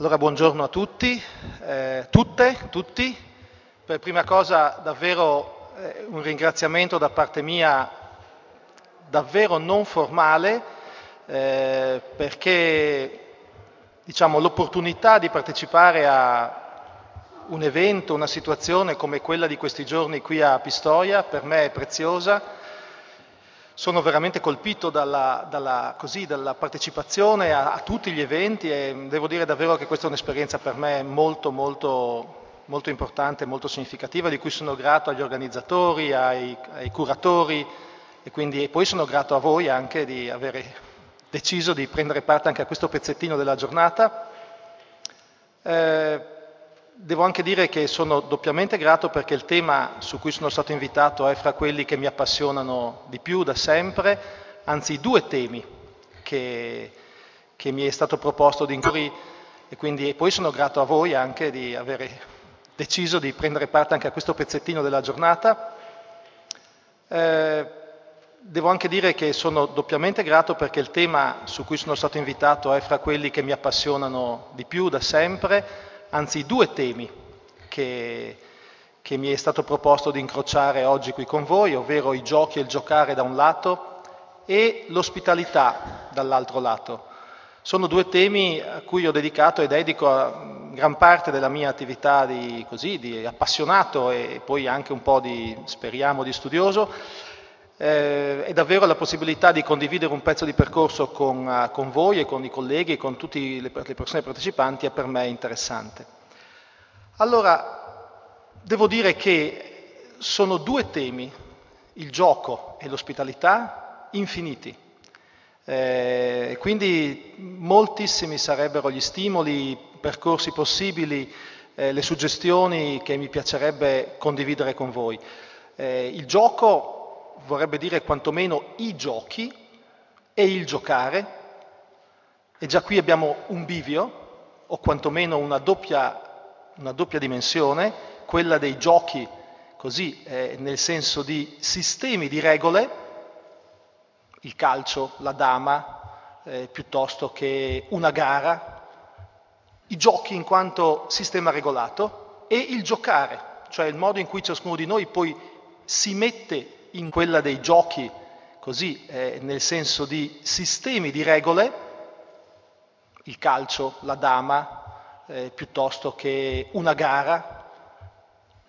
Allora buongiorno a tutti, eh, tutte, tutti. Per prima cosa davvero eh, un ringraziamento da parte mia davvero non formale eh, perché diciamo, l'opportunità di partecipare a un evento, una situazione come quella di questi giorni qui a Pistoia per me è preziosa sono veramente colpito dalla, dalla, così, dalla partecipazione a, a, tutti gli eventi e devo dire davvero che questa è un'esperienza per me molto, molto, molto importante, molto significativa, di cui sono grato agli organizzatori, ai, ai curatori e, quindi, e poi sono grato a voi anche di aver deciso di prendere parte anche a questo pezzettino della giornata. Eh, Devo anche dire che sono doppiamente grato perché il tema su cui sono stato invitato è fra quelli che mi appassionano di più da sempre, anzi due temi che, che mi è stato proposto di includere e quindi e poi sono grato a voi anche di aver deciso di prendere parte anche a questo pezzettino della giornata. Eh, devo anche dire che sono doppiamente grato perché il tema su cui sono stato invitato è fra quelli che mi appassionano di più da sempre anzi due temi che, che mi è stato proposto di incrociare oggi qui con voi, ovvero i giochi e il giocare da un lato e l'ospitalità dall'altro lato. Sono due temi a cui ho dedicato e dedico gran parte della mia attività di, così, di appassionato e poi anche un po' di, speriamo, di studioso. Eh, è davvero la possibilità di condividere un pezzo di percorso con, uh, con voi e con i colleghi e con tutte le, le persone partecipanti è per me interessante. Allora, devo dire che sono due temi, il gioco e l'ospitalità, infiniti. Eh, quindi moltissimi sarebbero gli stimoli, i percorsi possibili, eh, le suggestioni che mi piacerebbe condividere con voi. Eh, il gioco vorrebbe dire quantomeno i giochi e il giocare, e già qui abbiamo un bivio, o quantomeno una doppia, una doppia dimensione, quella dei giochi, così, eh, nel senso di sistemi di regole, il calcio, la dama, eh, piuttosto che una gara, i giochi in quanto sistema regolato e il giocare, cioè il modo in cui ciascuno di noi poi si mette in quella dei giochi, così eh, nel senso di sistemi di regole, il calcio, la dama, eh, piuttosto che una gara,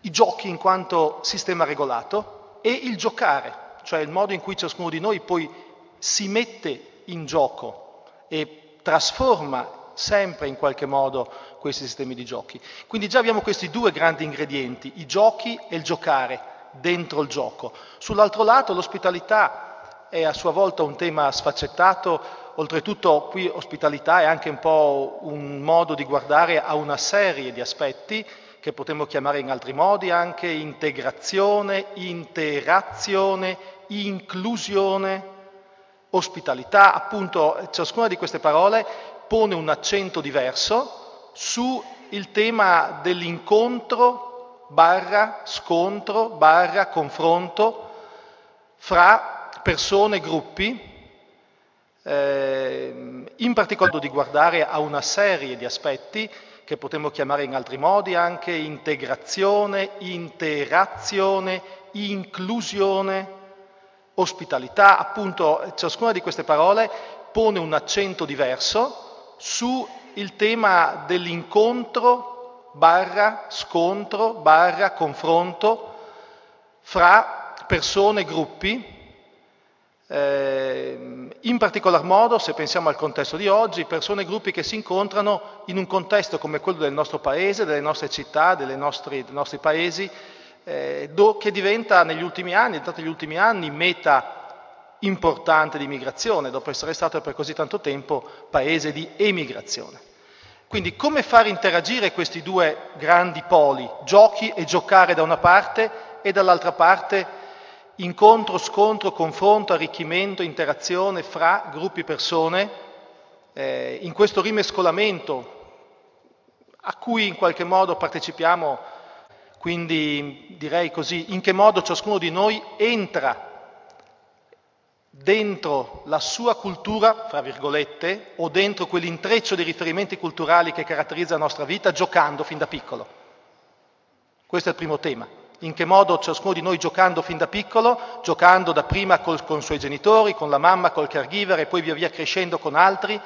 i giochi in quanto sistema regolato e il giocare, cioè il modo in cui ciascuno di noi poi si mette in gioco e trasforma sempre in qualche modo questi sistemi di giochi. Quindi già abbiamo questi due grandi ingredienti, i giochi e il giocare dentro il gioco. Sull'altro lato l'ospitalità è a sua volta un tema sfaccettato, oltretutto qui ospitalità è anche un po' un modo di guardare a una serie di aspetti che potremmo chiamare in altri modi anche integrazione, interazione, inclusione, ospitalità, appunto ciascuna di queste parole pone un accento diverso su il tema dell'incontro barra scontro, barra confronto fra persone gruppi, eh, in particolar di guardare a una serie di aspetti che potremmo chiamare in altri modi anche integrazione, interazione, inclusione, ospitalità, appunto ciascuna di queste parole pone un accento diverso su il tema dell'incontro barra scontro, barra confronto fra persone e gruppi, eh, in particolar modo, se pensiamo al contesto di oggi, persone e gruppi che si incontrano in un contesto come quello del nostro paese, delle nostre città, nostri, dei nostri paesi, eh, do, che diventa negli ultimi anni, è diventato negli ultimi anni meta importante di migrazione, dopo essere stato per così tanto tempo paese di emigrazione. Quindi come far interagire questi due grandi poli, giochi e giocare da una parte e dall'altra parte incontro, scontro, confronto, arricchimento, interazione fra gruppi persone, eh, in questo rimescolamento a cui in qualche modo partecipiamo, quindi direi così, in che modo ciascuno di noi entra dentro la sua cultura, fra virgolette, o dentro quell'intreccio di riferimenti culturali che caratterizza la nostra vita, giocando fin da piccolo. Questo è il primo tema. In che modo ciascuno di noi giocando fin da piccolo, giocando da prima col, con i suoi genitori, con la mamma, col caregiver e poi via via crescendo con altri,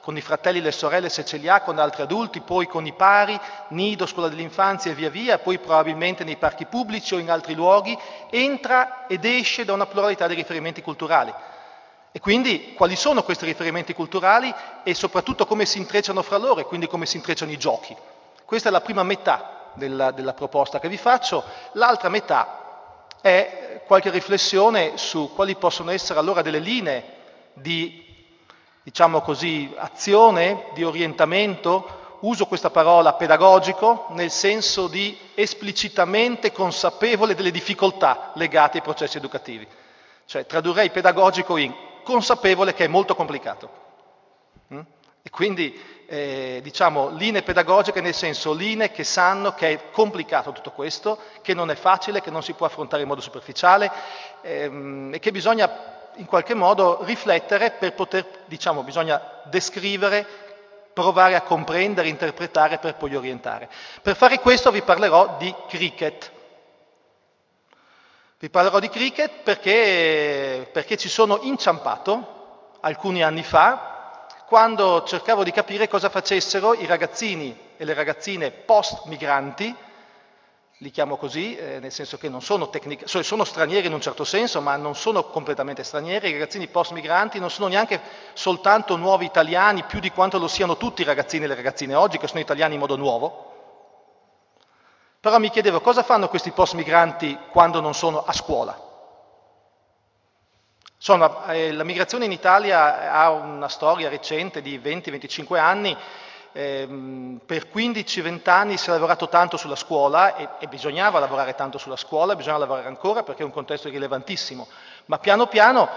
con i fratelli e le sorelle se ce li ha, con altri adulti, poi con i pari, nido, scuola dell'infanzia e via via, poi probabilmente nei parchi pubblici o in altri luoghi, entra ed esce da una pluralità di riferimenti culturali. E quindi quali sono questi riferimenti culturali e soprattutto come si intrecciano fra loro e quindi come si intrecciano i giochi. Questa è la prima metà della, della proposta che vi faccio. L'altra metà è qualche riflessione su quali possono essere allora delle linee di diciamo così, azione, di orientamento, uso questa parola pedagogico nel senso di esplicitamente consapevole delle difficoltà legate ai processi educativi. Cioè tradurrei pedagogico in consapevole che è molto complicato. Mm? E quindi eh, diciamo linee pedagogiche nel senso linee che sanno che è complicato tutto questo, che non è facile, che non si può affrontare in modo superficiale ehm, e che bisogna in qualche modo riflettere per poter, diciamo, bisogna descrivere, provare a comprendere, interpretare per poi orientare. Per fare questo vi parlerò di cricket. Vi parlerò di cricket perché, perché ci sono inciampato alcuni anni fa quando cercavo di capire cosa facessero i ragazzini e le ragazzine post-migranti li chiamo così, eh, nel senso che non sono, tecnic- sono stranieri in un certo senso, ma non sono completamente stranieri, i ragazzini post-migranti non sono neanche soltanto nuovi italiani, più di quanto lo siano tutti i ragazzini e le ragazzine oggi, che sono italiani in modo nuovo. Però mi chiedevo cosa fanno questi post-migranti quando non sono a scuola? Sono, eh, la migrazione in Italia ha una storia recente di 20-25 anni eh, per 15-20 anni si è lavorato tanto sulla scuola e, e, bisognava lavorare tanto sulla scuola, bisogna lavorare ancora perché è un contesto rilevantissimo, ma piano piano,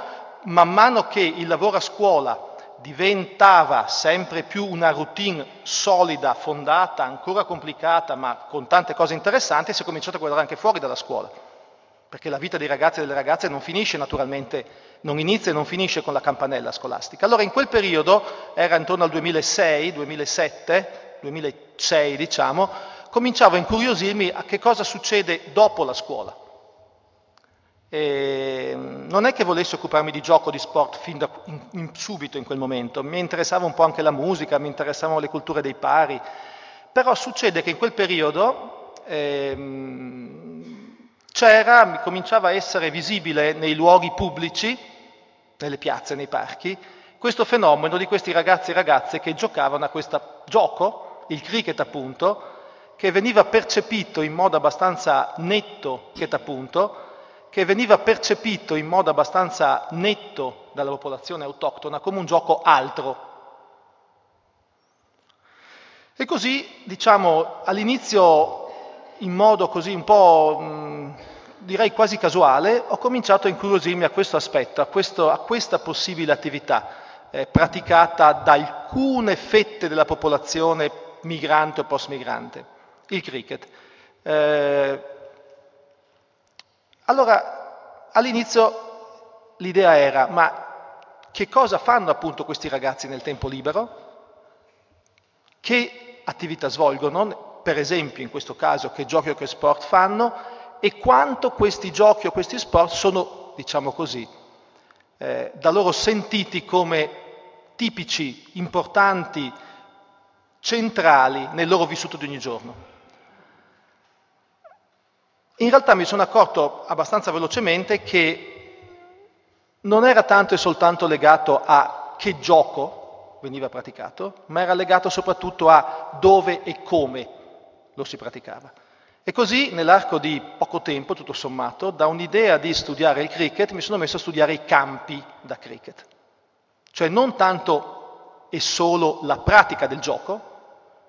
man mano che il lavoro a scuola diventava sempre più una routine solida, fondata, ancora complicata, ma con tante cose interessanti, si è cominciato a guardare anche fuori dalla scuola. Perché la vita dei ragazzi e delle ragazze non finisce naturalmente, non inizia e non finisce con la campanella scolastica. Allora in quel periodo, era intorno al 2006, 2007, 2006 diciamo, cominciavo a incuriosirmi a che cosa succede dopo la scuola. E non è che volessi occuparmi di gioco, di sport fin da in, in, subito in quel momento, mi interessava un po' anche la musica, mi interessavano le culture dei pari, però succede che in quel periodo ehm, c'era, cominciava a essere visibile nei luoghi pubblici, nelle piazze, nei parchi, questo fenomeno di questi ragazzi e ragazze che giocavano a questo gioco, il cricket appunto, che veniva percepito in modo abbastanza netto, appunto, che veniva percepito in modo abbastanza netto dalla popolazione autoctona come un gioco altro. E così, diciamo, all'inizio in modo così un po', mh, direi quasi casuale, ho cominciato a incuriosirmi a questo aspetto, a, questo, a questa possibile attività eh, praticata da alcune fette della popolazione migrante o post-migrante, il cricket. Eh, allora, all'inizio l'idea era, ma che cosa fanno appunto questi ragazzi nel tempo libero? Che attività svolgono? per esempio in questo caso che giochi o che sport fanno e quanto questi giochi o questi sport sono, diciamo così, eh, da loro sentiti come tipici, importanti, centrali nel loro vissuto di ogni giorno. In realtà mi sono accorto abbastanza velocemente che non era tanto e soltanto legato a che gioco veniva praticato, ma era legato soprattutto a dove e come lo si praticava. E così nell'arco di poco tempo, tutto sommato, da un'idea di studiare il cricket mi sono messo a studiare i campi da cricket. Cioè non tanto e solo la pratica del gioco,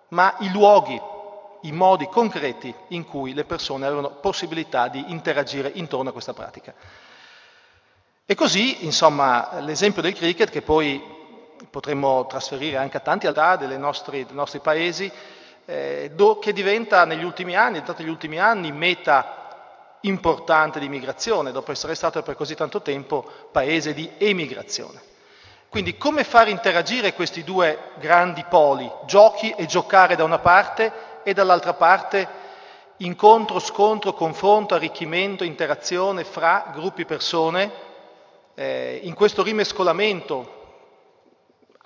ma i luoghi, i modi concreti in cui le persone avevano possibilità di interagire intorno a questa pratica. E così, insomma, l'esempio del cricket, che poi potremmo trasferire anche a tanti altri dei nostri, paesi, eh, do, che diventa negli ultimi anni, è diventato negli ultimi anni meta importante di migrazione, dopo essere stato per così tanto tempo paese di emigrazione. Quindi come far interagire questi due grandi poli, giochi e giocare da una parte e dall'altra parte incontro, scontro, confronto, arricchimento, interazione fra gruppi persone, eh, in questo rimescolamento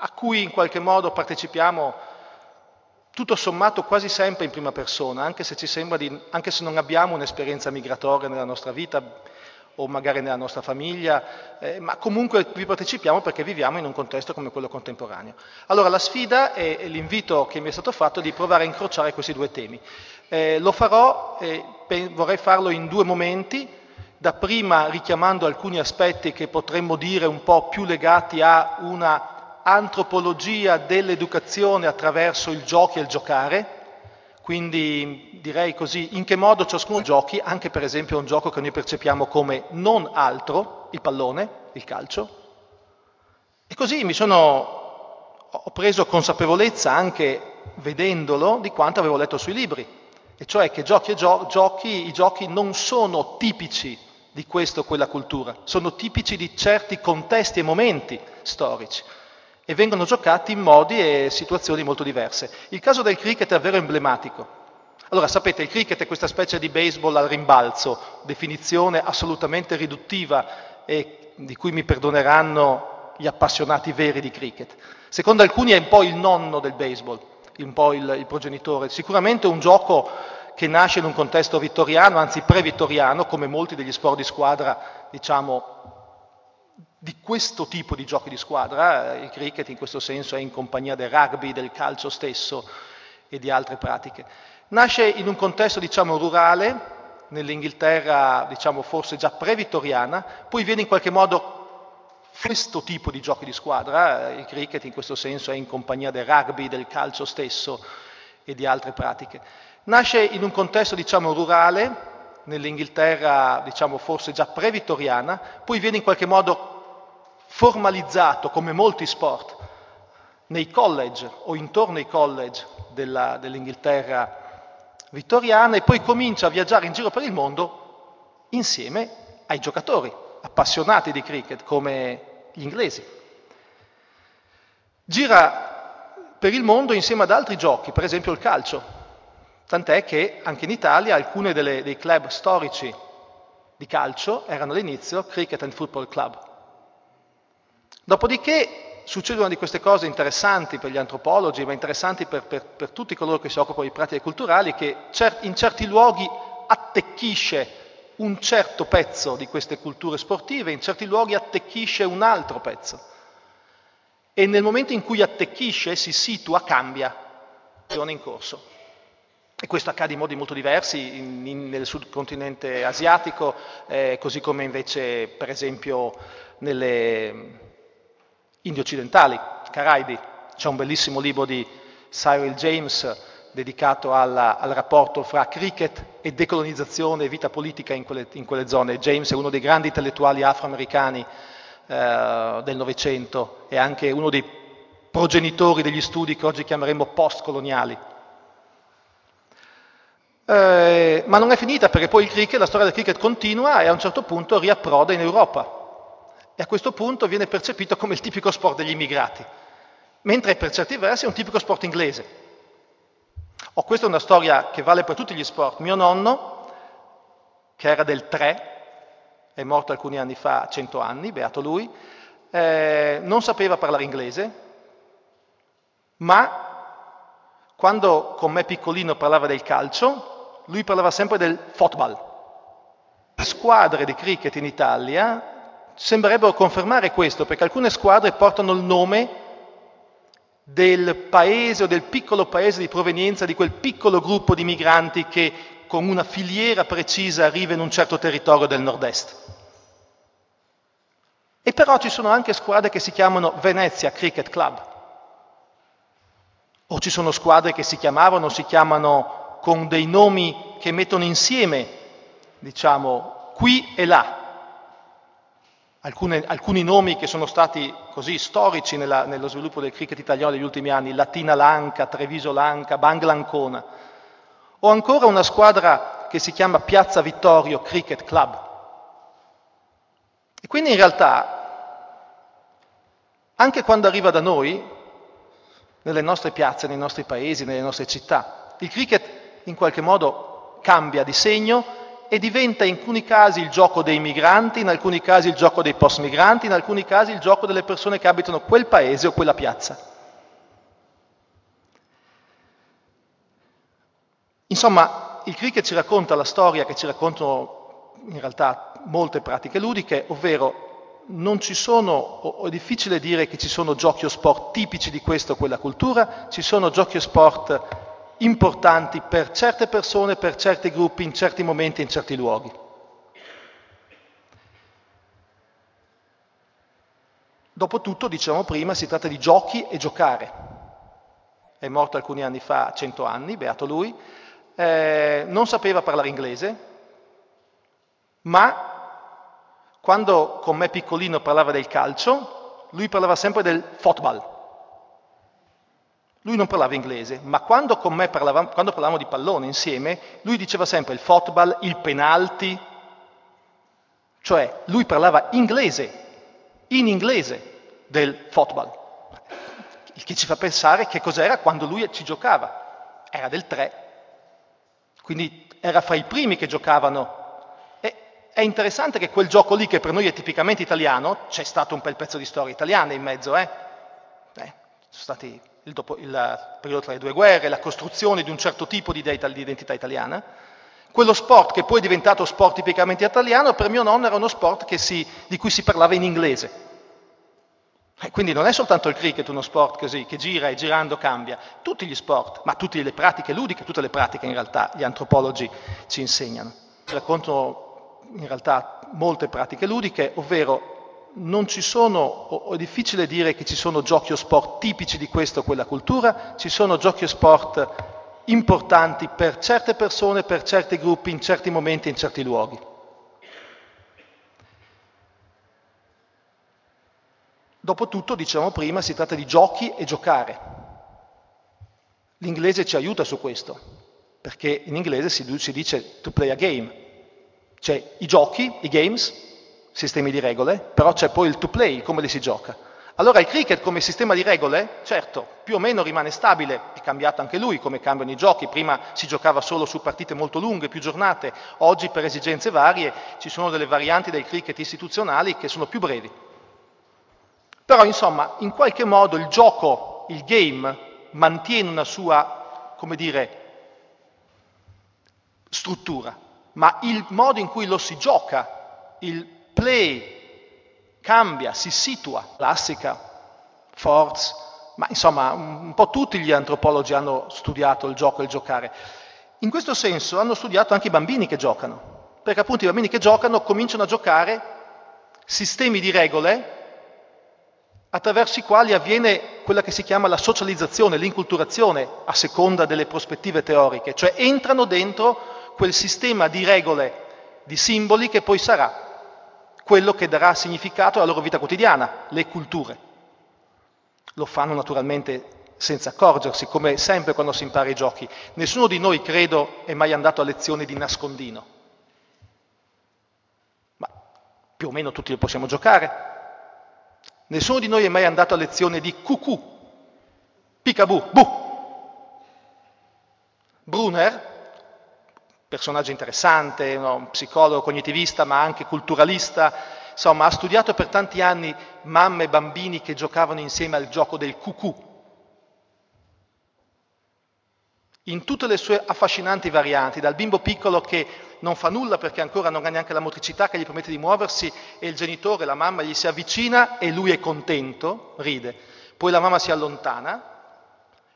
a cui in qualche modo partecipiamo tutto sommato quasi sempre in prima persona, anche se, di, anche se non abbiamo un'esperienza migratoria nella nostra vita o magari nella nostra famiglia, eh, ma comunque vi partecipiamo perché viviamo in un contesto come quello contemporaneo. Allora la sfida e l'invito che mi è stato fatto è di provare a incrociare questi due temi. Eh, lo farò, eh, vorrei farlo in due momenti, dapprima richiamando alcuni aspetti che potremmo dire un po' più legati a una antropologia dell'educazione attraverso il giochi e il giocare, quindi direi così, in che modo ciascuno giochi, anche per esempio un gioco che noi percepiamo come non altro, il pallone, il calcio. E così mi sono, ho preso consapevolezza anche vedendolo di quanto avevo letto sui libri, e cioè che giochi e gio- giochi, i giochi non sono tipici di questa o quella cultura, sono tipici di certi contesti e momenti storici e vengono giocati in modi e situazioni molto diverse. Il caso del cricket è davvero emblematico. Allora, sapete, il cricket è questa specie di baseball al rimbalzo, definizione assolutamente riduttiva e di cui mi perdoneranno gli appassionati veri di cricket. Secondo alcuni è un po' il nonno del baseball, un po' il, il progenitore. Sicuramente un gioco che nasce in un contesto vittoriano, anzi pre-vittoriano, come molti degli sport di squadra, diciamo, di questo tipo di giochi di squadra, il cricket in questo senso è in compagnia del rugby, del calcio stesso e di altre pratiche. Nasce in un contesto diciamo rurale, nell'Inghilterra diciamo forse già pre-vittoriana, poi viene in qualche modo questo tipo di giochi di squadra, il cricket in questo senso è in compagnia del rugby, del calcio stesso e di altre pratiche. Nasce in un contesto diciamo rurale, nell'Inghilterra diciamo forse già pre-vittoriana, poi viene in qualche modo formalizzato come molti sport nei college o intorno ai college della, dell'Inghilterra vittoriana e poi comincia a viaggiare in giro per il mondo insieme ai giocatori appassionati di cricket come gli inglesi. Gira per il mondo insieme ad altri giochi, per esempio il calcio, tant'è che anche in Italia alcuni dei club storici di calcio erano all'inizio Cricket and Football Club. Dopodiché succedono di queste cose interessanti per gli antropologi, ma interessanti per, per, per tutti coloro che si occupano di pratiche culturali, che in certi luoghi attecchisce un certo pezzo di queste culture sportive, in certi luoghi attecchisce un altro pezzo. E nel momento in cui attecchisce, si situa, cambia, è in corso. E questo accade in modi molto diversi in, in, nel subcontinente asiatico, eh, così come invece, per esempio, nelle, indie occidentali, Caraibi. C'è un bellissimo libro di Cyril James dedicato alla, al rapporto fra cricket e decolonizzazione e vita politica in quelle, in quelle zone. James è uno dei grandi intellettuali afroamericani eh, del Novecento e anche uno dei progenitori degli studi che oggi chiameremmo postcoloniali. Eh, ma non è finita perché poi il cricket, la storia del cricket continua e a un certo punto riapproda in Europa e a questo punto viene percepito come il tipico sport degli immigrati, mentre per certi versi è un tipico sport inglese. Oh, questa è una storia che vale per tutti gli sport. Mio nonno, che era del 3, è morto alcuni anni fa, 100 anni, beato lui, eh, non sapeva parlare inglese, ma quando con me piccolino parlava del calcio, lui parlava sempre del football. Le squadre di cricket in Italia sembrerebbero confermare questo, perché alcune squadre portano il nome del paese o del piccolo paese di provenienza di quel piccolo gruppo di migranti che con una filiera precisa arriva in un certo territorio del nord-est. E però ci sono anche squadre che si chiamano Venezia Cricket Club, o ci sono squadre che si chiamavano, si chiamano con dei nomi che mettono insieme, diciamo, qui e là, Alcune, alcuni nomi che sono stati così storici nella, nello sviluppo del cricket italiano negli ultimi anni, Latina Lanca, Treviso Lanca, Bangla Ancona, o ancora una squadra che si chiama Piazza Vittorio Cricket Club. E quindi in realtà, anche quando arriva da noi, nelle nostre piazze, nei nostri paesi, nelle nostre città, il cricket in qualche modo cambia di segno e diventa in alcuni casi il gioco dei migranti, in alcuni casi il gioco dei post migranti, in alcuni casi il gioco delle persone che abitano quel paese o quella piazza. Insomma, il cricket ci racconta la storia che ci raccontano in realtà molte pratiche ludiche, ovvero non ci sono, è difficile dire che ci sono giochi o sport tipici di questa o quella cultura, ci sono giochi o sport importanti per certe persone, per certi gruppi, in certi momenti, in certi luoghi. Dopotutto, dicevamo prima, si tratta di giochi e giocare. È morto alcuni anni fa, cento anni, beato lui, eh, non sapeva parlare inglese, ma quando con me piccolino parlava del calcio, lui parlava sempre del football. Lui non parlava inglese, ma quando con me parlavamo, quando parlavamo di pallone insieme, lui diceva sempre il football, il penalti, cioè lui parlava inglese, in inglese del football, il che ci fa pensare che cos'era quando lui ci giocava, era del 3, quindi era fra i primi che giocavano. È interessante che quel gioco lì, che per noi è tipicamente italiano, c'è stato un bel pezzo di storia italiana in mezzo, eh? eh sono stati il, dopo, il, periodo tra le due guerre, la costruzione di un certo tipo di identità italiana. Quello sport che poi è diventato sport tipicamente italiano, per mio nonno era uno sport si, di cui si parlava in inglese. E quindi non è soltanto il cricket uno sport così, che gira e girando cambia. Tutti gli sport, ma tutte le pratiche ludiche, tutte le pratiche in realtà gli antropologi ci insegnano. Ci raccontano in realtà molte pratiche ludiche, ovvero non ci sono, o è difficile dire che ci sono giochi o sport tipici di questa o quella cultura, ci sono giochi o sport importanti per certe persone, per certi gruppi, in certi momenti, in certi luoghi. Dopotutto, diciamo prima, si tratta di giochi e giocare. L'inglese ci aiuta su questo, perché in inglese si dice to play a game, cioè i giochi, i games, sistemi di regole, però c'è poi il to play, come li si gioca. Allora il cricket come sistema di regole, certo, più o meno rimane stabile, è cambiato anche lui come cambiano i giochi, prima si giocava solo su partite molto lunghe, più giornate, oggi per esigenze varie ci sono delle varianti del cricket istituzionali che sono più brevi. Però insomma, in qualche modo il gioco, il game, mantiene una sua, come dire, struttura, ma il modo in cui lo si gioca, il play cambia, si situa, classica, force, ma insomma un po' tutti gli antropologi hanno studiato il gioco e il giocare. In questo senso hanno studiato anche i bambini che giocano, perché appunto i bambini che giocano cominciano a giocare sistemi di regole attraverso i quali avviene quella che si chiama la socializzazione, l'inculturazione a seconda delle prospettive teoriche, cioè entrano dentro quel sistema di regole, di simboli che poi sarà quello che darà significato alla loro vita quotidiana, le culture. Lo fanno naturalmente senza accorgersi, come sempre quando si impara i giochi. Nessuno di noi, credo, è mai andato a lezioni di nascondino. Ma più o meno tutti le possiamo giocare. Nessuno di noi è mai andato a lezione di cucù, picabù, bu. Brunner, personaggio interessante, no? psicologo cognitivista ma anche culturalista, insomma ha studiato per tanti anni mamme e bambini che giocavano insieme al gioco del cucù, in tutte le sue affascinanti varianti, dal bimbo piccolo che non fa nulla perché ancora non ha neanche la motricità che gli permette di muoversi e il genitore, la mamma, gli si avvicina e lui è contento, ride, poi la mamma si allontana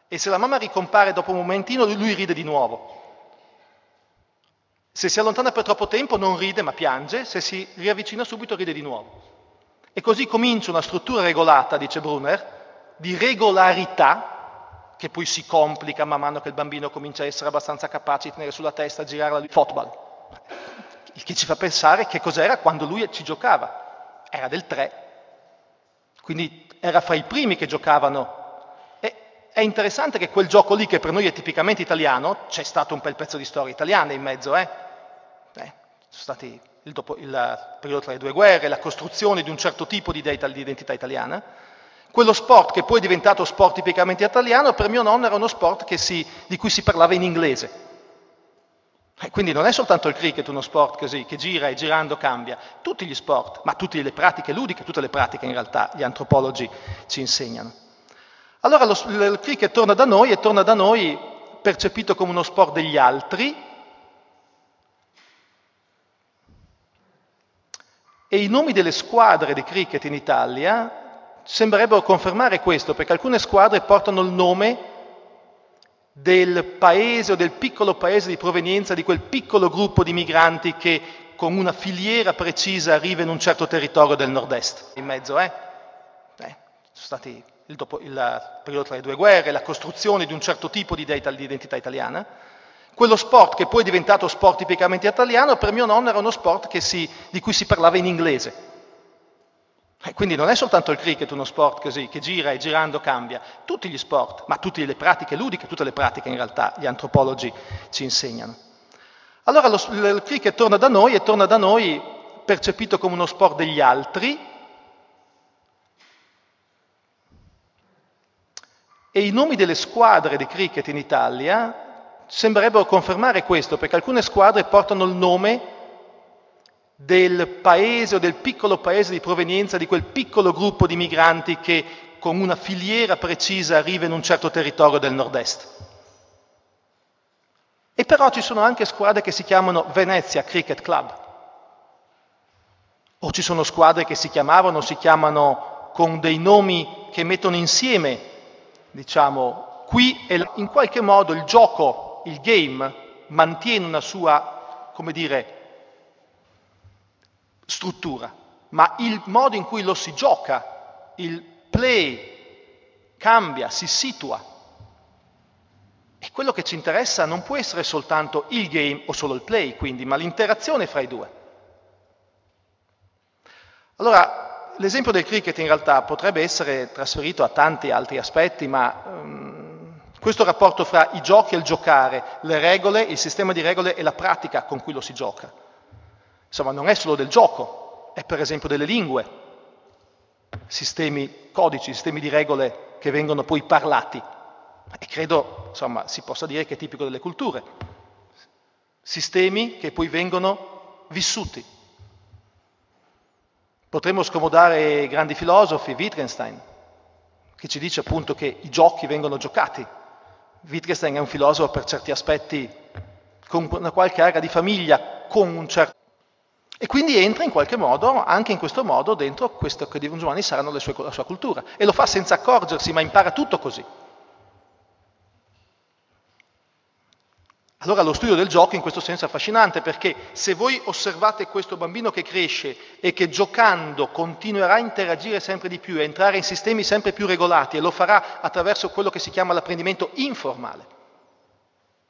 e se la mamma ricompare dopo un momentino lui ride di nuovo. Se si allontana per troppo tempo non ride ma piange, se si riavvicina subito ride di nuovo. E così comincia una struttura regolata, dice Brunner, di regolarità, che poi si complica man mano che il bambino comincia a essere abbastanza capace di tenere sulla testa, girare la football. Il che ci fa pensare che cos'era quando lui ci giocava. Era del 3, quindi era fra i primi che giocavano. È interessante che quel gioco lì, che per noi è tipicamente italiano, c'è stato un bel pezzo di storia italiana in mezzo, eh? eh sono stati il, dopo, il, periodo tra le due guerre, la costruzione di un certo tipo di, identità italiana. Quello sport che poi è diventato sport tipicamente italiano, per mio nonno era uno sport si, di cui si parlava in inglese. E quindi non è soltanto il cricket uno sport così, che gira e girando cambia, tutti gli sport, ma tutte le pratiche ludiche, tutte le pratiche in realtà gli antropologi ci insegnano. Allora lo, il cricket torna da noi e torna da noi percepito come uno sport degli altri e i nomi delle squadre di cricket in Italia sembrerebbero confermare questo, perché alcune squadre portano il nome del paese o del piccolo paese di provenienza di quel piccolo gruppo di migranti che con una filiera precisa arriva in un certo territorio del nord-est. In mezzo, eh? eh sono stati il, dopo, il, periodo tra le due guerre, la costruzione di un certo tipo di, identità italiana. Quello sport che poi è diventato sport tipicamente italiano, per mio nonno era uno sport si, di cui si parlava in inglese. E quindi non è soltanto il cricket uno sport così, che gira e girando cambia, tutti gli sport, ma tutte le pratiche ludiche, tutte le pratiche in realtà gli antropologi ci insegnano. Allora lo, il cricket torna da noi e torna da noi percepito come uno sport degli altri e i nomi delle squadre di cricket in Italia sembrerebbero confermare questo, perché alcune squadre portano il nome del paese o del piccolo paese di provenienza di quel piccolo gruppo di migranti che con una filiera precisa arriva in un certo territorio del nord-est. E però ci sono anche squadre che si chiamano Venezia Cricket Club, o ci sono squadre che si chiamavano, si chiamano con dei nomi che mettono insieme, diciamo, qui e in qualche modo il gioco, il game, mantiene una sua, come dire, struttura, ma il modo in cui lo si gioca, il play cambia, si situa. E quello che ci interessa non può essere soltanto il game o solo il play, quindi, ma l'interazione fra i due. Allora, l'esempio del cricket in realtà potrebbe essere trasferito a tanti altri aspetti, ma um, questo rapporto fra i giochi e il giocare, le regole, il sistema di regole e la pratica con cui lo si gioca. Insomma, non è solo del gioco, è per esempio delle lingue, sistemi, codici, sistemi di regole che vengono poi parlati. E credo, insomma, si possa dire che è tipico delle culture. Sistemi che poi vengono vissuti. Potremmo scomodare grandi filosofi, Wittgenstein, che ci dice appunto che i giochi vengono giocati. Wittgenstein è un filosofo per certi aspetti con una qualche area di famiglia, con un certo e quindi entra in qualche modo, anche in questo modo, dentro questo che di un giovane saranno sue, la sua cultura. E lo fa senza accorgersi, ma impara tutto così. Allora lo studio del gioco in questo senso è affascinante perché se voi osservate questo bambino che cresce e che giocando continuerà a interagire sempre di più, a entrare in sistemi sempre più regolati e lo farà attraverso quello che si chiama l'apprendimento informale,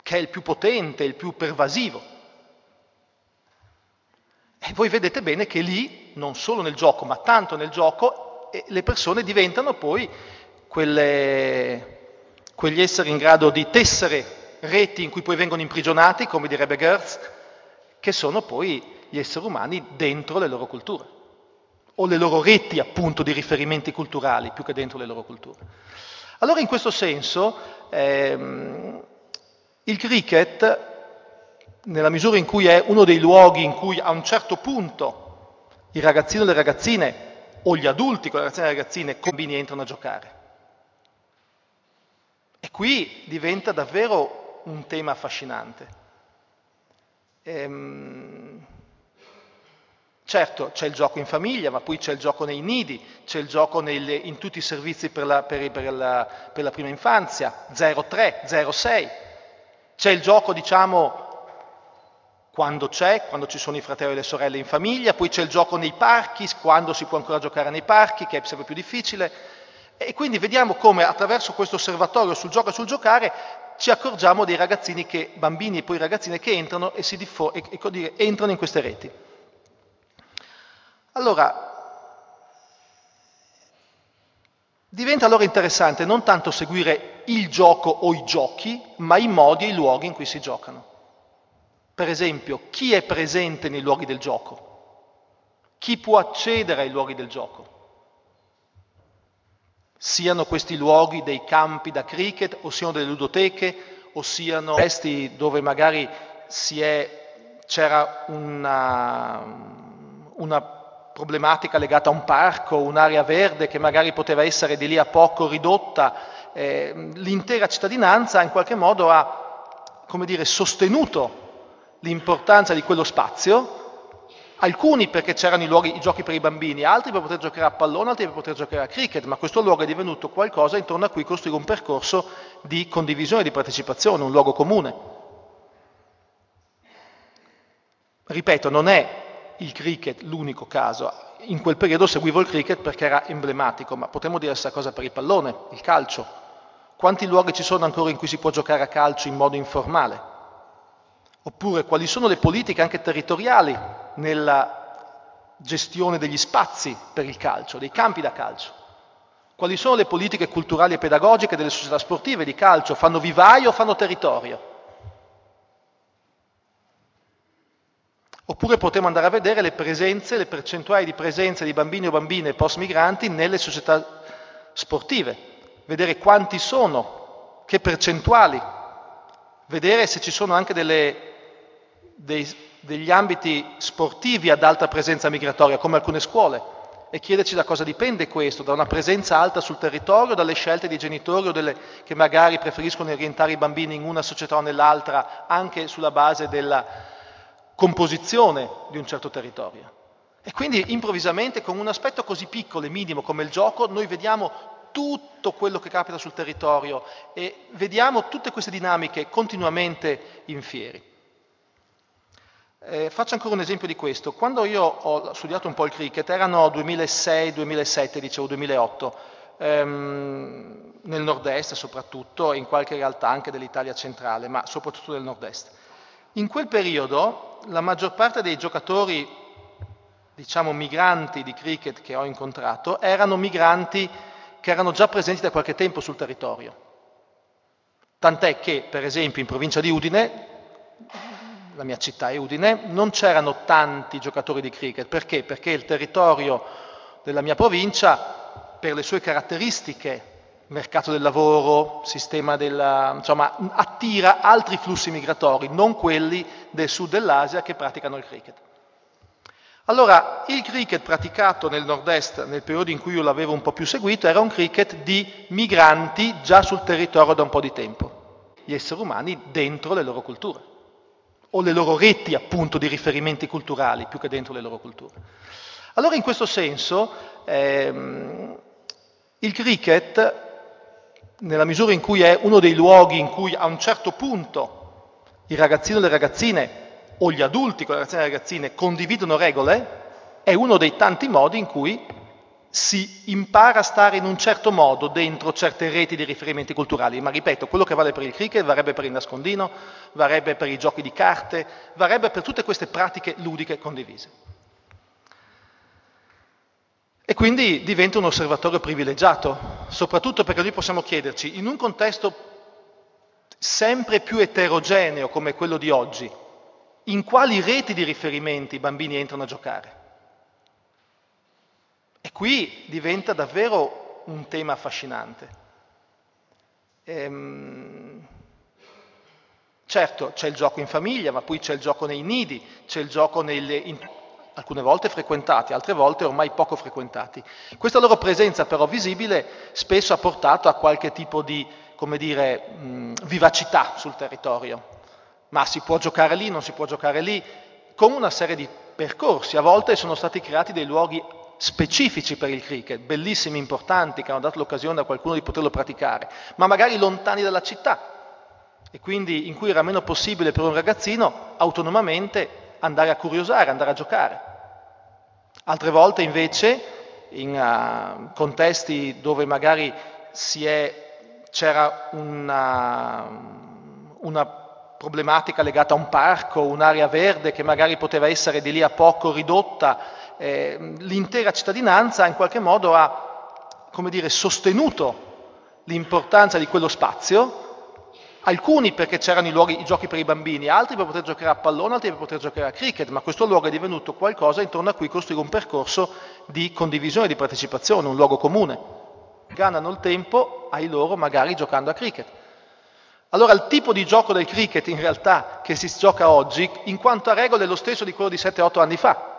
che è il più potente, il più pervasivo, e voi vedete bene che lì, non solo nel gioco, ma tanto nel gioco, le persone diventano poi quelle, quegli esseri in grado di tessere reti in cui poi vengono imprigionati, come direbbe Gertz, che sono poi gli esseri umani dentro le loro culture, o le loro reti appunto di riferimenti culturali, più che dentro le loro culture. Allora in questo senso ehm, il cricket nella misura in cui è uno dei luoghi in cui a un certo punto i ragazzini o le ragazzine o gli adulti con le ragazzine e le ragazzine con i bambini entrano a giocare. E qui diventa davvero un tema affascinante. Ehm, certo, c'è il gioco in famiglia, ma poi c'è il gioco nei nidi, c'è il gioco nelle, in tutti i servizi per la, per, per, la, per la prima infanzia, 0-3, 0-6. C'è il gioco, diciamo, quando c'è, quando ci sono i fratelli e le sorelle in famiglia, poi c'è il gioco nei parchi, quando si può ancora giocare nei parchi, che è sempre più difficile. E quindi vediamo come attraverso questo osservatorio sul gioco e sul giocare ci accorgiamo dei ragazzini che, bambini e poi ragazzine che entrano e, si diffo- e, e, entrano in queste reti. Allora, diventa allora interessante non tanto seguire il gioco o i giochi, ma i modi e i luoghi in cui si giocano. Per esempio, chi è presente nei luoghi del gioco? Chi può accedere ai luoghi del gioco? Siano questi luoghi dei campi da cricket o siano delle ludoteche o siano questi dove magari è, c'era una, una problematica legata a un parco, un'area verde che magari poteva essere di lì a poco ridotta, eh, l'intera cittadinanza in qualche modo ha, dire, sostenuto l'importanza di quello spazio, alcuni perché c'erano i, luoghi, i giochi per i bambini, altri per poter giocare a pallone, altri per poter giocare a cricket, ma questo luogo è divenuto qualcosa intorno a cui costruire un percorso di condivisione, di partecipazione, un luogo comune. Ripeto, non è il cricket l'unico caso. In quel periodo seguivo il cricket perché era emblematico, ma potremmo dire la stessa cosa per il pallone, il calcio. Quanti luoghi ci sono ancora in cui si può giocare a calcio in modo informale? Oppure quali sono le politiche anche territoriali nella gestione degli spazi per il calcio, dei campi da calcio? Quali sono le politiche culturali e pedagogiche delle società sportive di calcio? Fanno vivaio o fanno territorio? Oppure potremmo andare a vedere le presenze, le percentuali di presenza di bambini o bambine post-migranti nelle società sportive, vedere quanti sono, che percentuali, vedere se ci sono anche delle, dei, degli ambiti sportivi ad alta presenza migratoria, come alcune scuole, e chiederci da cosa dipende questo, da una presenza alta sul territorio, dalle scelte dei genitori o delle, che magari preferiscono orientare i bambini in una società o nell'altra, anche sulla base della composizione di un certo territorio. E quindi improvvisamente con un aspetto così piccolo e minimo come il gioco noi vediamo tutto quello che capita sul territorio e vediamo tutte queste dinamiche continuamente in fieri. Eh, faccio ancora un esempio di questo. Quando io ho studiato un po' il cricket, erano 2006, 2007, dicevo 2008, ehm, nel nord-est soprattutto, in qualche realtà anche dell'Italia centrale, ma soprattutto nel nord-est. In quel periodo la maggior parte dei giocatori, diciamo migranti di cricket che ho incontrato, erano migranti che erano già presenti da qualche tempo sul territorio. Tant'è che, per esempio, in provincia di Udine, la mia città è Udine, non c'erano tanti giocatori di cricket. Perché? Perché il territorio della mia provincia, per le sue caratteristiche mercato del lavoro, sistema della, insomma, attira altri flussi migratori, non quelli del sud dell'Asia che praticano il cricket. Allora, il cricket praticato nel nord-est, nel periodo in cui io l'avevo un po' più seguito, era un cricket di migranti già sul territorio da un po' di tempo, gli esseri umani dentro le loro culture, o le loro reti appunto di riferimenti culturali, più che dentro le loro culture. Allora, in questo senso, ehm, il cricket nella misura in cui è uno dei luoghi in cui a un certo punto il ragazzino e le ragazzine o gli adulti con le ragazzine e le ragazzine condividono regole, è uno dei tanti modi in cui si impara a stare in un certo modo dentro certe reti di riferimenti culturali. Ma ripeto, quello che vale per il cricket varrebbe per il nascondino, varrebbe per i giochi di carte, varrebbe per tutte queste pratiche ludiche condivise. E quindi diventa un osservatorio privilegiato, soprattutto perché noi possiamo chiederci, in un contesto sempre più eterogeneo come quello di oggi, in quali reti di riferimenti i bambini entrano a giocare? Qui diventa davvero un tema affascinante. Ehm, certo, c'è il gioco in famiglia, ma poi c'è il gioco nei nidi, c'è il gioco nelle... In alcune volte frequentati, altre volte ormai poco frequentati. Questa loro presenza però visibile spesso ha portato a qualche tipo di, come dire, mh, vivacità sul territorio. Ma si può giocare lì, non si può giocare lì, con una serie di percorsi. A volte sono stati creati dei luoghi specifici per il cricket, bellissimi, importanti, che hanno dato l'occasione a qualcuno di poterlo praticare, ma magari lontani dalla città e quindi in cui era meno possibile per un ragazzino autonomamente andare a curiosare, andare a giocare. Altre volte invece in uh, contesti dove magari è, c'era una, una problematica legata a un parco, un'area verde che magari poteva essere di lì a poco ridotta, eh, l'intera cittadinanza in qualche modo ha come dire, sostenuto l'importanza di quello spazio, alcuni perché c'erano i, luoghi, i giochi per i bambini, altri per poter giocare a pallone, altri per poter giocare a cricket, ma questo luogo è divenuto qualcosa intorno a cui costruire un percorso di condivisione, di partecipazione, un luogo comune. Ganano il tempo ai loro magari giocando a cricket. Allora il tipo di gioco del cricket in realtà che si gioca oggi, in quanto a regole, è lo stesso di quello di 7-8 anni fa,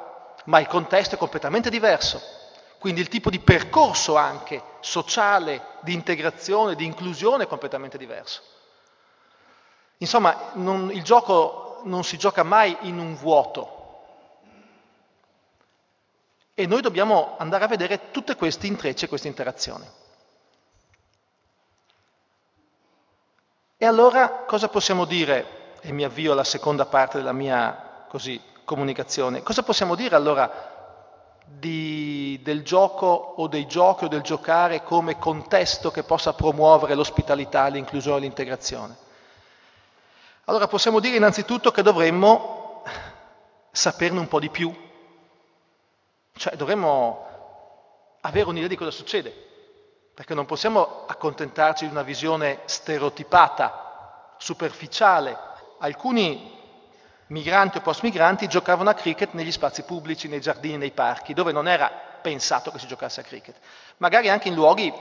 ma il contesto è completamente diverso. Quindi il tipo di percorso anche sociale, di integrazione, di inclusione è completamente diverso. Insomma, non, il gioco non si gioca mai in un vuoto. E noi dobbiamo andare a vedere tutti questi intrecci e queste interazioni. E allora cosa possiamo dire? E mi avvio alla seconda parte della mia così, comunicazione. Cosa possiamo dire allora di, del gioco o dei giochi o del giocare come contesto che possa promuovere l'ospitalità, l'inclusione e l'integrazione. Allora possiamo dire innanzitutto che dovremmo saperne un po' di più, cioè dovremmo avere un'idea di cosa succede, perché non possiamo accontentarci di una visione stereotipata, superficiale. Alcuni migranti o post-migranti giocavano a cricket negli spazi pubblici, nei giardini, nei parchi, dove non era pensato che si giocasse a cricket. Magari anche in luoghi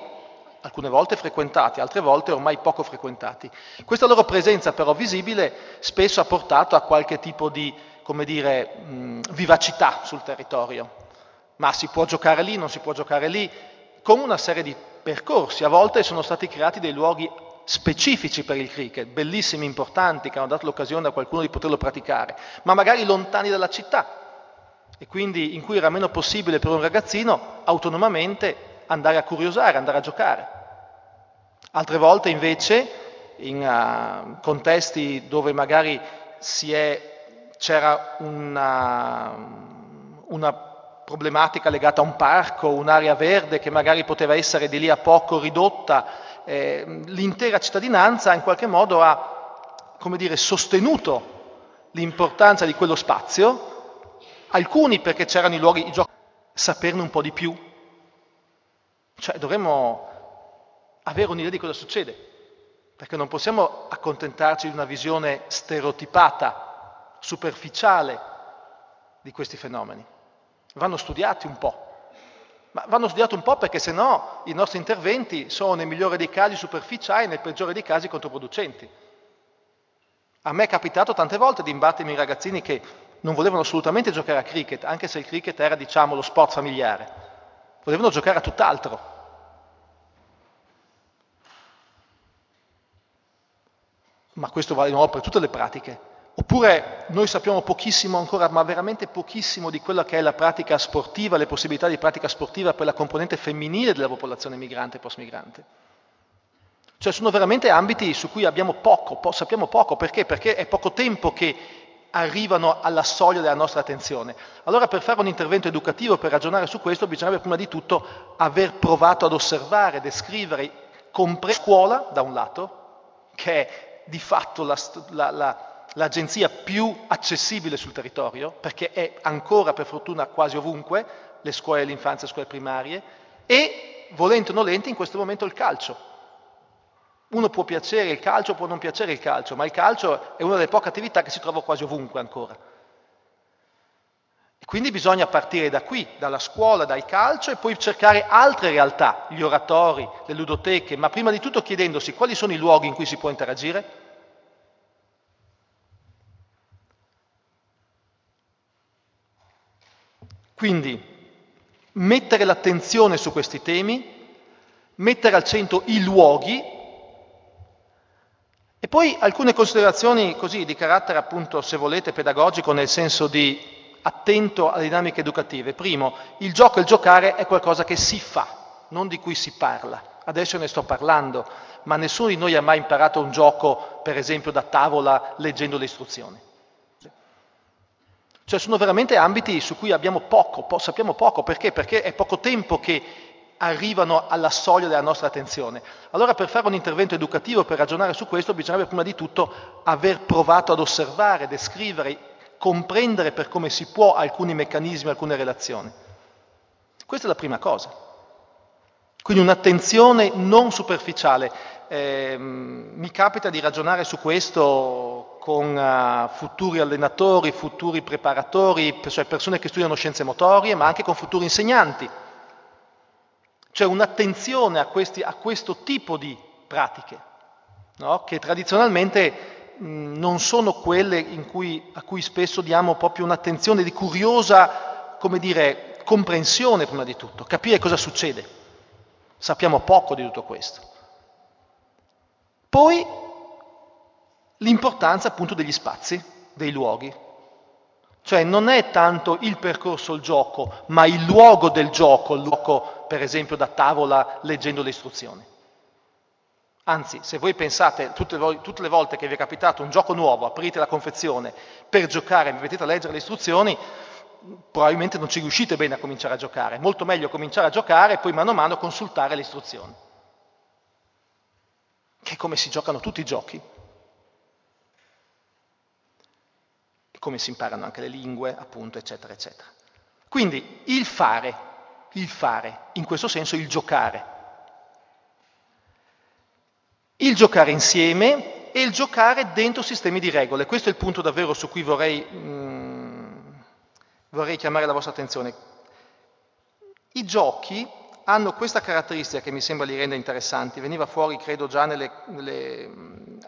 alcune volte frequentati, altre volte ormai poco frequentati. Questa loro presenza però visibile spesso ha portato a qualche tipo di, come dire, mh, vivacità sul territorio. Ma si può giocare lì, non si può giocare lì, con una serie di percorsi. A volte sono stati creati dei luoghi specifici per il cricket, bellissimi, importanti, che hanno dato l'occasione a qualcuno di poterlo praticare, ma magari lontani dalla città e quindi in cui era meno possibile per un ragazzino autonomamente andare a curiosare, andare a giocare. Altre volte invece in uh, contesti dove magari è, c'era una, una problematica legata a un parco, un'area verde che magari poteva essere di lì a poco ridotta eh, l'intera cittadinanza in qualche modo ha, come dire, sostenuto l'importanza di quello spazio, alcuni perché c'erano i luoghi, i giochi, saperne un po' di più. Cioè dovremmo avere un'idea di cosa succede, perché non possiamo accontentarci di una visione stereotipata, superficiale di questi fenomeni. Vanno studiati un po'. Ma vanno studiati un po' perché se no i nostri interventi sono nel migliore dei casi superficiali e nel peggiore dei casi controproducenti. A me è capitato tante volte di imbattermi in ragazzini che non volevano assolutamente giocare a cricket, anche se il cricket era, diciamo, lo sport familiare. Volevano giocare a tutt'altro. Ma questo vale di nuovo per tutte le pratiche. Oppure noi sappiamo pochissimo ancora, ma veramente pochissimo di quella che è la pratica sportiva, le possibilità di pratica sportiva per la componente femminile della popolazione migrante e post-migrante. Cioè sono veramente ambiti su cui abbiamo poco, po- sappiamo poco, perché? Perché è poco tempo che arrivano alla soglia della nostra attenzione. Allora per fare un intervento educativo, per ragionare su questo, bisognerebbe prima di tutto aver provato ad osservare, descrivere, comprendere la scuola, da un lato, che è di fatto la, la, la l'agenzia più accessibile sul territorio, perché è ancora per fortuna quasi ovunque, le scuole dell'infanzia, le scuole primarie, e volente o nolente in questo momento il calcio. Uno può piacere il calcio, può non piacere il calcio, ma il calcio è una delle poche attività che si trova quasi ovunque ancora. E quindi bisogna partire da qui, dalla scuola, dal calcio e poi cercare altre realtà, gli oratori, le ludoteche, ma prima di tutto chiedendosi quali sono i luoghi in cui si può interagire, Quindi mettere l'attenzione su questi temi, mettere al centro i luoghi e poi alcune considerazioni così di carattere appunto, se volete, pedagogico nel senso di attento alle dinamiche educative. Primo, il gioco e il giocare è qualcosa che si fa, non di cui si parla. Adesso ne sto parlando, ma nessuno di noi ha mai imparato un gioco, per esempio, da tavola leggendo le istruzioni. Cioè sono veramente ambiti su cui abbiamo poco, po- sappiamo poco, perché? Perché è poco tempo che arrivano alla soglia della nostra attenzione. Allora per fare un intervento educativo, per ragionare su questo, bisognerebbe prima di tutto aver provato ad osservare, descrivere, comprendere per come si può alcuni meccanismi, alcune relazioni. Questa è la prima cosa. Quindi un'attenzione non superficiale. Eh, mi capita di ragionare su questo con uh, futuri allenatori, futuri preparatori, cioè persone che studiano scienze motorie, ma anche con futuri insegnanti. Cioè un'attenzione a, questi, a questo tipo di pratiche, no? che tradizionalmente mh, non sono quelle cui, a cui spesso diamo proprio un'attenzione di curiosa, come dire, comprensione prima di tutto, capire cosa succede. Sappiamo poco di tutto questo. Poi l'importanza appunto degli spazi, dei luoghi. Cioè non è tanto il percorso, il gioco, ma il luogo del gioco, il luogo per esempio da tavola leggendo le istruzioni. Anzi, se voi pensate tutte, tutte le volte che vi è capitato un gioco nuovo, aprite la confezione per giocare e vi mettete a leggere le istruzioni, probabilmente non ci riuscite bene a cominciare a giocare. Molto meglio cominciare a giocare e poi mano a mano consultare le istruzioni. Che è come si giocano tutti i giochi. E come si imparano anche le lingue, appunto, eccetera, eccetera. Quindi il fare, il fare, in questo senso il giocare. Il giocare insieme e il giocare dentro sistemi di regole. Questo è il punto davvero su cui vorrei... Mh, vorrei chiamare la vostra attenzione. I giochi hanno questa caratteristica che mi sembra li renda interessanti, veniva fuori credo già nelle, nelle,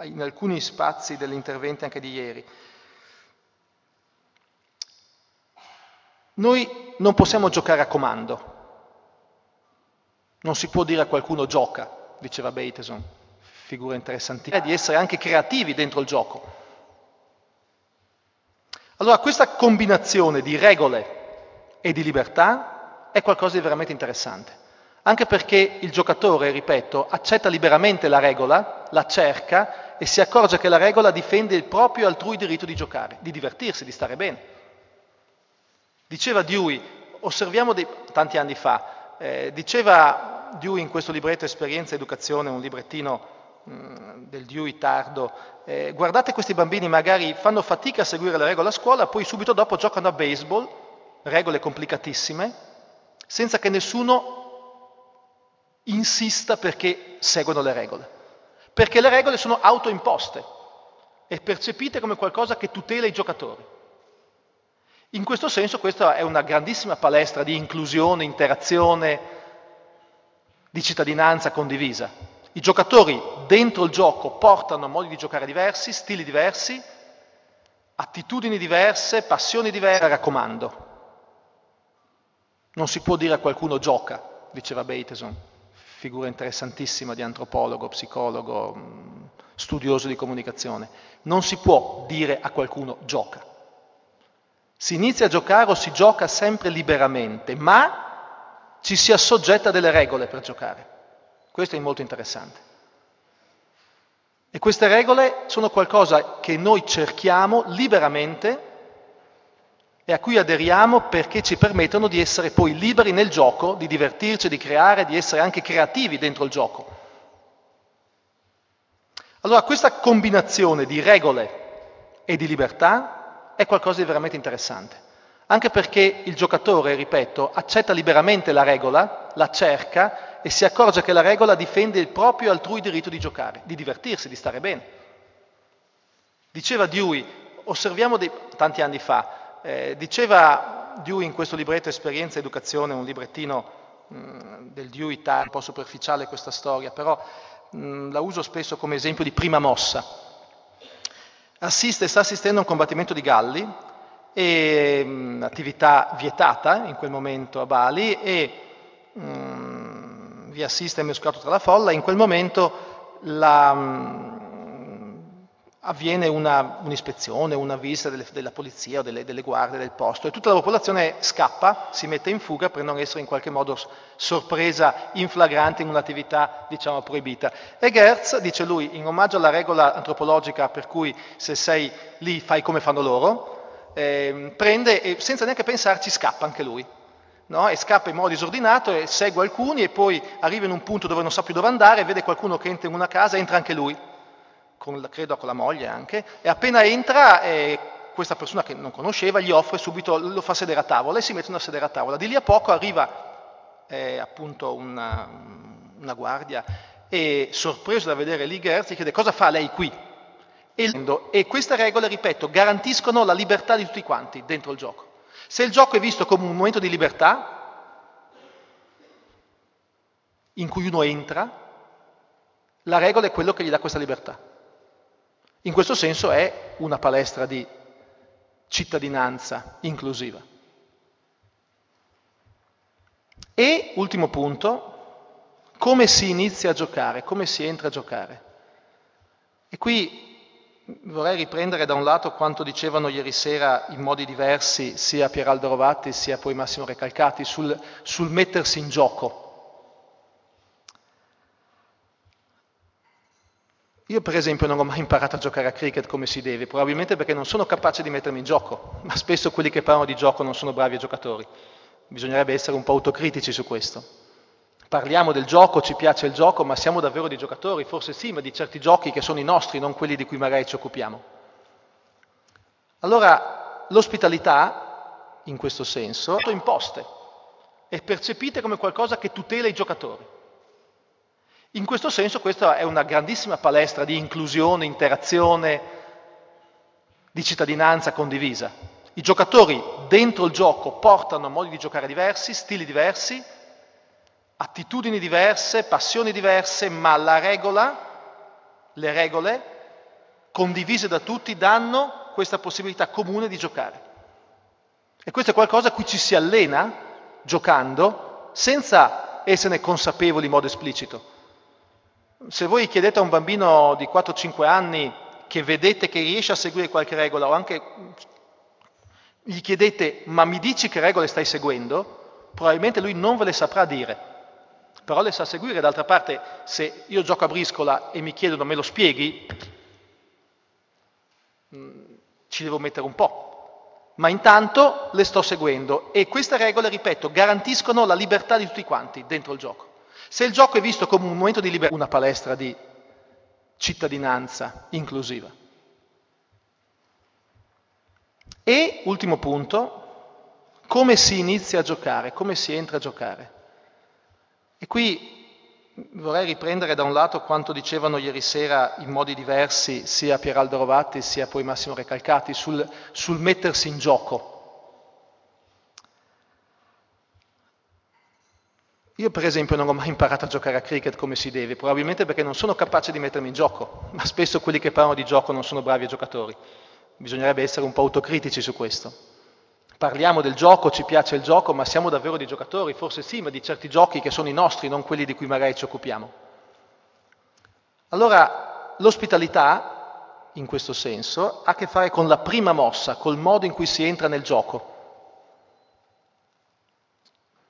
in alcuni spazi degli interventi anche di ieri. Noi non possiamo giocare a comando, non si può dire a qualcuno gioca, diceva Bateson, figura interessantissima, di essere anche creativi dentro il gioco. Allora questa combinazione di regole e di libertà è qualcosa di veramente interessante, anche perché il giocatore, ripeto, accetta liberamente la regola, la cerca e si accorge che la regola difende il proprio altrui diritto di giocare, di divertirsi, di stare bene. Diceva Dewey, osserviamo dei, tanti anni fa, eh, diceva Dewey in questo libretto Esperienza e Educazione, un librettino Mm, del Dewey tardo, eh, guardate questi bambini magari fanno fatica a seguire le regole a scuola, poi subito dopo giocano a baseball, regole complicatissime, senza che nessuno insista perché seguono le regole. Perché le regole sono autoimposte e percepite come qualcosa che tutela i giocatori. In questo senso questa è una grandissima palestra di inclusione, interazione, di cittadinanza condivisa. I giocatori dentro il gioco portano modi di giocare diversi, stili diversi, attitudini diverse, passioni diverse, raccomando. Non si può dire a qualcuno gioca, diceva Bateson, figura interessantissima di antropologo, psicologo, mm, studioso di comunicazione. Non si può dire a qualcuno gioca. Si inizia a giocare o si gioca sempre liberamente, ma ci si assoggetta delle regole per giocare. Questo è molto interessante. E queste regole sono qualcosa che noi cerchiamo liberamente e a cui aderiamo perché ci permettono di essere poi liberi nel gioco, di divertirci, di creare, di essere anche creativi dentro il gioco. Allora questa combinazione di regole e di libertà è qualcosa di veramente interessante, anche perché il giocatore, ripeto, accetta liberamente la regola, la cerca e si accorge che la regola difende il proprio altrui diritto di giocare, di divertirsi, di stare bene. Diceva Dewey, osserviamo dei, tanti anni fa, eh, diceva Dewey in questo libretto Esperienza e Educazione, un librettino mh, mm, del Dewey, un po' superficiale questa storia, però mh, mm, la uso spesso come esempio di prima mossa. Assiste, sta assistendo a un combattimento di galli, e, mh, mm, attività vietata in quel momento a Bali, e vi assiste mescolato tra la folla, in quel momento la, avviene una, un'ispezione, una visita delle, della polizia o delle, delle, guardie del posto e tutta la popolazione scappa, si mette in fuga per non essere in qualche modo sorpresa in flagrante in un'attività diciamo proibita. E Gertz, dice lui, in omaggio alla regola antropologica per cui se sei lì fai come fanno loro, eh, prende e senza neanche pensarci scappa anche lui no? e scappa in modo disordinato e segue alcuni e poi arriva in un punto dove non sa più dove andare, vede qualcuno che entra in una casa, entra anche lui, con, credo con la moglie anche, e appena entra eh, questa persona che non conosceva gli offre subito, lo fa sedere a tavola e si mette a sedere a tavola. Di lì a poco arriva eh, appunto una, una guardia e sorpreso da vedere lì Gertz chiede cosa fa lei qui? E, e queste regole, ripeto, garantiscono la libertà di tutti quanti dentro il gioco. Se il gioco è visto come un momento di libertà, in cui uno entra, la regola è quello che gli dà questa libertà. In questo senso è una palestra di cittadinanza inclusiva. E, ultimo punto, come si inizia a giocare, come si entra a giocare. E qui vorrei riprendere da un lato quanto dicevano ieri sera in modi diversi sia Pieraldo Rovatti sia poi Massimo Recalcati sul, sul mettersi in gioco. Io per esempio non ho mai imparato a giocare a cricket come si deve, probabilmente perché non sono capace di mettermi in gioco, ma spesso quelli che parlano di gioco non sono bravi giocatori. Bisognerebbe essere un po' autocritici su questo. Parliamo del gioco, ci piace il gioco, ma siamo davvero dei giocatori? Forse sì, ma di certi giochi che sono i nostri, non quelli di cui magari ci occupiamo. Allora, l'ospitalità, in questo senso, è imposte e percepite come qualcosa che tutela i giocatori. In questo senso questa è una grandissima palestra di inclusione, interazione, di cittadinanza condivisa. I giocatori dentro il gioco portano modi di giocare diversi, stili diversi, attitudini diverse, passioni diverse, ma la regola, le regole condivise da tutti danno questa possibilità comune di giocare. E questo è qualcosa a cui ci si allena giocando senza esserne consapevoli in modo esplicito. Se voi chiedete a un bambino di 4-5 anni che vedete che riesce a seguire qualche regola o anche gli chiedete ma mi dici che regole stai seguendo, probabilmente lui non ve le saprà dire, però le sa seguire. D'altra parte se io gioco a briscola e mi chiedono me lo spieghi, mm, ci devo mettere un po'. Ma intanto le sto seguendo e queste regole, ripeto, garantiscono la libertà di tutti quanti dentro il gioco. Se il gioco è visto come un momento di libertà, una palestra di cittadinanza inclusiva. E, ultimo punto, come si inizia a giocare, come si entra a giocare. E qui vorrei riprendere da un lato quanto dicevano ieri sera in modi diversi sia Pieraldo Rovatti sia poi Massimo Recalcati sul, sul mettersi in gioco. Io per esempio non ho mai imparato a giocare a cricket come si deve, probabilmente perché non sono capace di mettermi in gioco, ma spesso quelli che parlano di gioco non sono bravi giocatori. Bisognerebbe essere un po' autocritici su questo. Parliamo del gioco, ci piace il gioco, ma siamo davvero dei giocatori? Forse sì, ma di certi giochi che sono i nostri, non quelli di cui magari ci occupiamo. Allora, l'ospitalità, in questo senso, ha a che fare con la prima mossa, col modo in cui si entra nel gioco.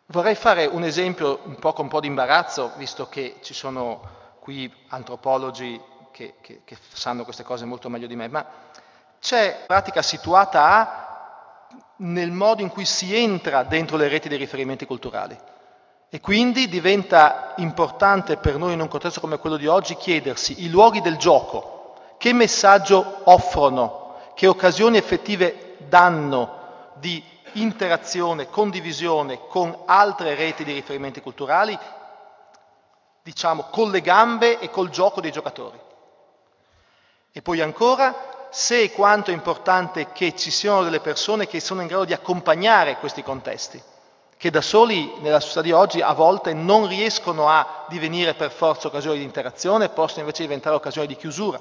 Vorrei fare un esempio un po' con un po' di imbarazzo, visto che ci sono qui antropologi che, che, che sanno queste cose molto meglio di me, ma c'è pratica situata a, nel modo in cui si entra dentro le reti dei riferimenti culturali. E quindi diventa importante per noi in un contesto come quello di oggi chiedersi i luoghi del gioco, che messaggio offrono, che occasioni effettive danno di interazione, condivisione con altre reti di riferimenti culturali, diciamo con le gambe e col gioco dei giocatori. E poi ancora, se e quanto è importante che ci siano delle persone che sono in grado di accompagnare questi contesti, che da soli nella società di oggi a volte non riescono a divenire per forza occasioni di interazione, possono invece diventare occasioni di chiusura.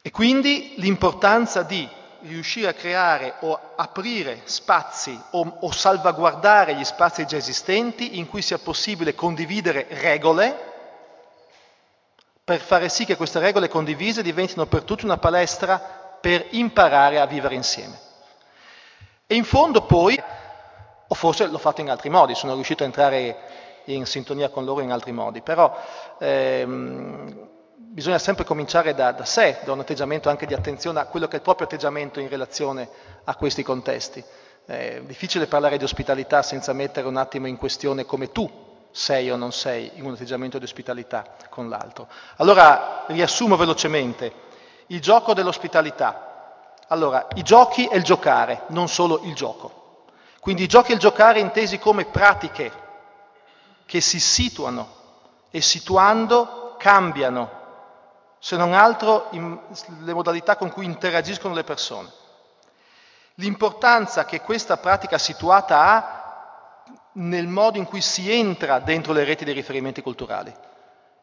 E quindi l'importanza di riuscire a creare o aprire spazi o, o, salvaguardare gli spazi già esistenti in cui sia possibile condividere regole per fare sì che queste regole condivise diventino per tutti una palestra per imparare a vivere insieme. E in fondo poi, o forse l'ho fatto in altri modi, sono riuscito a entrare in sintonia con loro in altri modi, però ehm, bisogna sempre cominciare da, da, sé, da un atteggiamento anche di attenzione a quello che è il proprio atteggiamento in relazione a questi contesti. È difficile parlare di ospitalità senza mettere un attimo in questione come tu sei o non sei in un atteggiamento di ospitalità con l'altro. Allora, riassumo velocemente, il gioco dell'ospitalità. Allora, i giochi è il giocare, non solo il gioco. Quindi i giochi e il giocare intesi come pratiche che si situano e situando cambiano, se non altro in, le modalità con cui interagiscono le persone. L'importanza che questa pratica situata ha nel modo in cui si entra dentro le reti dei riferimenti culturali.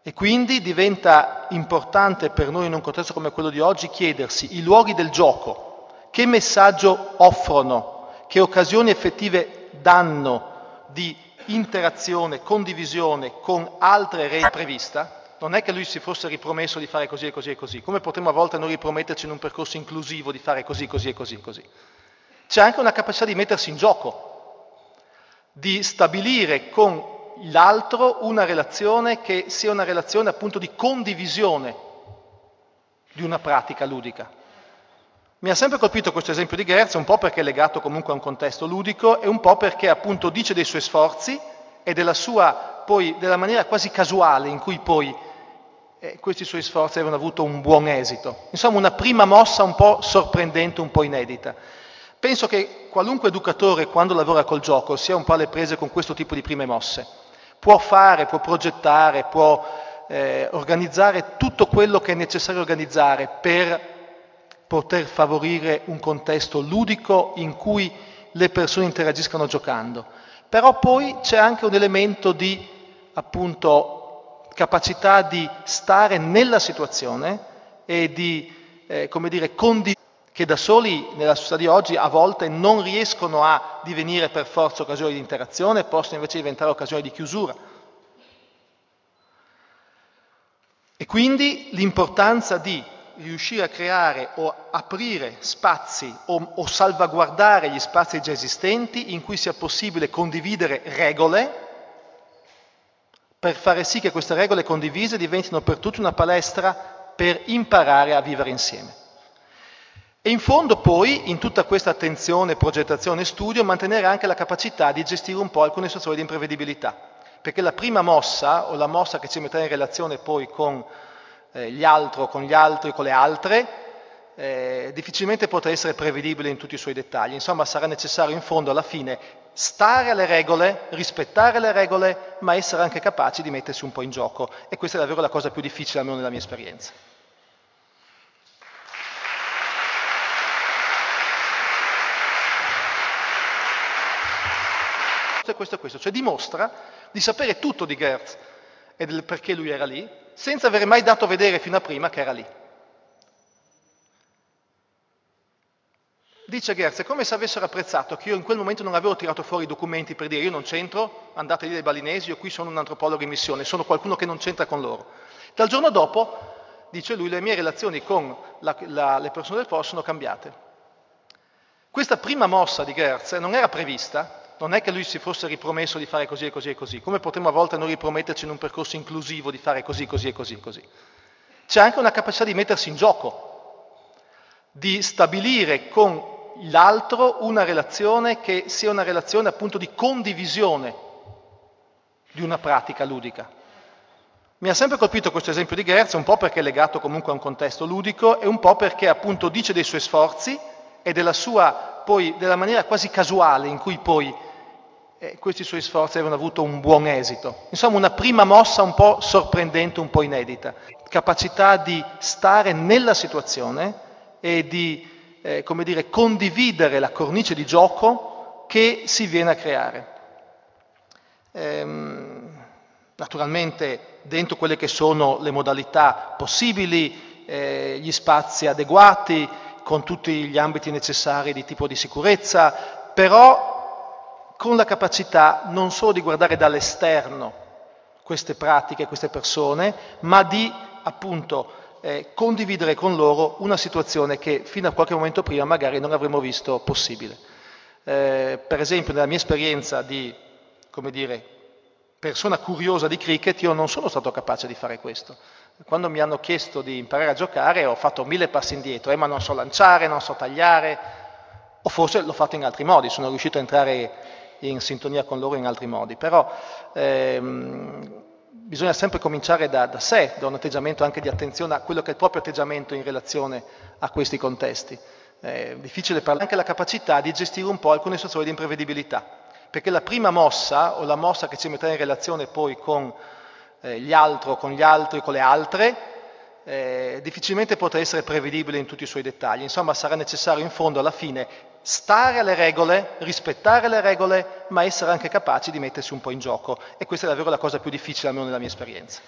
E quindi diventa importante per noi in un contesto come quello di oggi chiedersi i luoghi del gioco, che messaggio offrono, che occasioni effettive danno di interazione, condivisione con altre reti prevista, non è che lui si fosse ripromesso di fare così e così e così, come potremmo a volte noi riprometterci in un percorso inclusivo di fare così, così e così e così. C'è anche una capacità di mettersi in gioco, di stabilire con l'altro una relazione che sia una relazione appunto di condivisione di una pratica ludica. Mi ha sempre colpito questo esempio di Gerz, un po' perché è legato comunque a un contesto ludico e un po' perché appunto dice dei suoi sforzi e della sua, poi, della maniera quasi casuale in cui poi eh, questi suoi sforzi avevano avuto un buon esito. Insomma, una prima mossa un po' sorprendente, un po' inedita. Penso che qualunque educatore, quando lavora col gioco, sia un po' alle prese con questo tipo di prime mosse. Può fare, può progettare, può eh, organizzare tutto quello che è necessario organizzare per poter favorire un contesto ludico in cui le persone interagiscano giocando. Però poi c'è anche un elemento di appunto capacità di stare nella situazione e di, eh, come dire, condividere che da soli nella società di oggi a volte non riescono a divenire per forza occasioni di interazione, possono invece diventare occasioni di chiusura. E quindi l'importanza di riuscire a creare o aprire spazi o, o, salvaguardare gli spazi già esistenti in cui sia possibile condividere regole per fare sì che queste regole condivise diventino per tutti una palestra per imparare a vivere insieme. E in fondo poi, in tutta questa attenzione, progettazione e studio, mantenere anche la capacità di gestire un po' alcune situazioni di imprevedibilità. Perché la prima mossa, o la mossa che ci metterà in relazione poi con eh, gli altri, con gli altri, con le altre, eh, difficilmente potrà essere prevedibile in tutti i suoi dettagli. Insomma, sarà necessario in fondo alla fine stare alle regole, rispettare le regole, ma essere anche capaci di mettersi un po' in gioco. E questa è davvero la cosa più difficile, almeno nella mia esperienza. questo e questo, cioè dimostra di sapere tutto di Gertz e del perché lui era lì, senza aver mai dato a vedere fino a prima che era lì. Dice Gertz, è come se avessero apprezzato che io in quel momento non avevo tirato fuori i documenti per dire io non c'entro, andate lì dai balinesi, io qui sono un antropologo in missione, sono qualcuno che non c'entra con loro. Dal giorno dopo, dice lui, le mie relazioni con la, la, le persone del posto sono cambiate. Questa prima mossa di Gertz non era prevista, non è che lui si fosse ripromesso di fare così e così e così, come potremmo a volte noi riprometterci in un percorso inclusivo di fare così, così e così e così. C'è anche una capacità di mettersi in gioco, di stabilire con l'altro una relazione che sia una relazione appunto di condivisione di una pratica ludica. Mi ha sempre colpito questo esempio di Gerz, un po' perché è legato comunque a un contesto ludico e un po' perché appunto dice dei suoi sforzi e della sua, poi, della maniera quasi casuale in cui poi eh, questi suoi sforzi avevano avuto un buon esito. Insomma, una prima mossa un po' sorprendente, un po' inedita. Capacità di stare nella situazione e di, eh, come dire, condividere la cornice di gioco che si viene a creare. Ehm, naturalmente dentro quelle che sono le modalità possibili, eh, gli spazi adeguati, con tutti gli ambiti necessari di tipo di sicurezza, però con la capacità non solo di guardare dall'esterno queste pratiche, queste persone, ma di appunto eh, condividere con loro una situazione che fino a qualche momento prima magari non avremmo visto possibile. Eh, per esempio, nella mia esperienza di, come dire, persona curiosa di cricket, io non sono stato capace di fare questo. Quando mi hanno chiesto di imparare a giocare ho fatto mille passi indietro, eh, ma non so lanciare, non so tagliare, o forse l'ho fatto in altri modi, sono riuscito a entrare in sintonia con loro in altri modi. Però ehm, bisogna sempre cominciare da, da, sé, da un atteggiamento anche di attenzione a quello che è il proprio atteggiamento in relazione a questi contesti. È difficile parlare anche la capacità di gestire un po' alcune situazioni di imprevedibilità. perché la prima mossa o la mossa che ci metterà in relazione poi con eh, gli altri, con gli altri, con le altre, eh, difficilmente potrà essere prevedibile in tutti i suoi dettagli. Insomma, sarà necessario in fondo alla fine stare alle regole, rispettare le regole, ma essere anche capaci di mettersi un po' in gioco. E questa è davvero la cosa più difficile, almeno nella mia esperienza.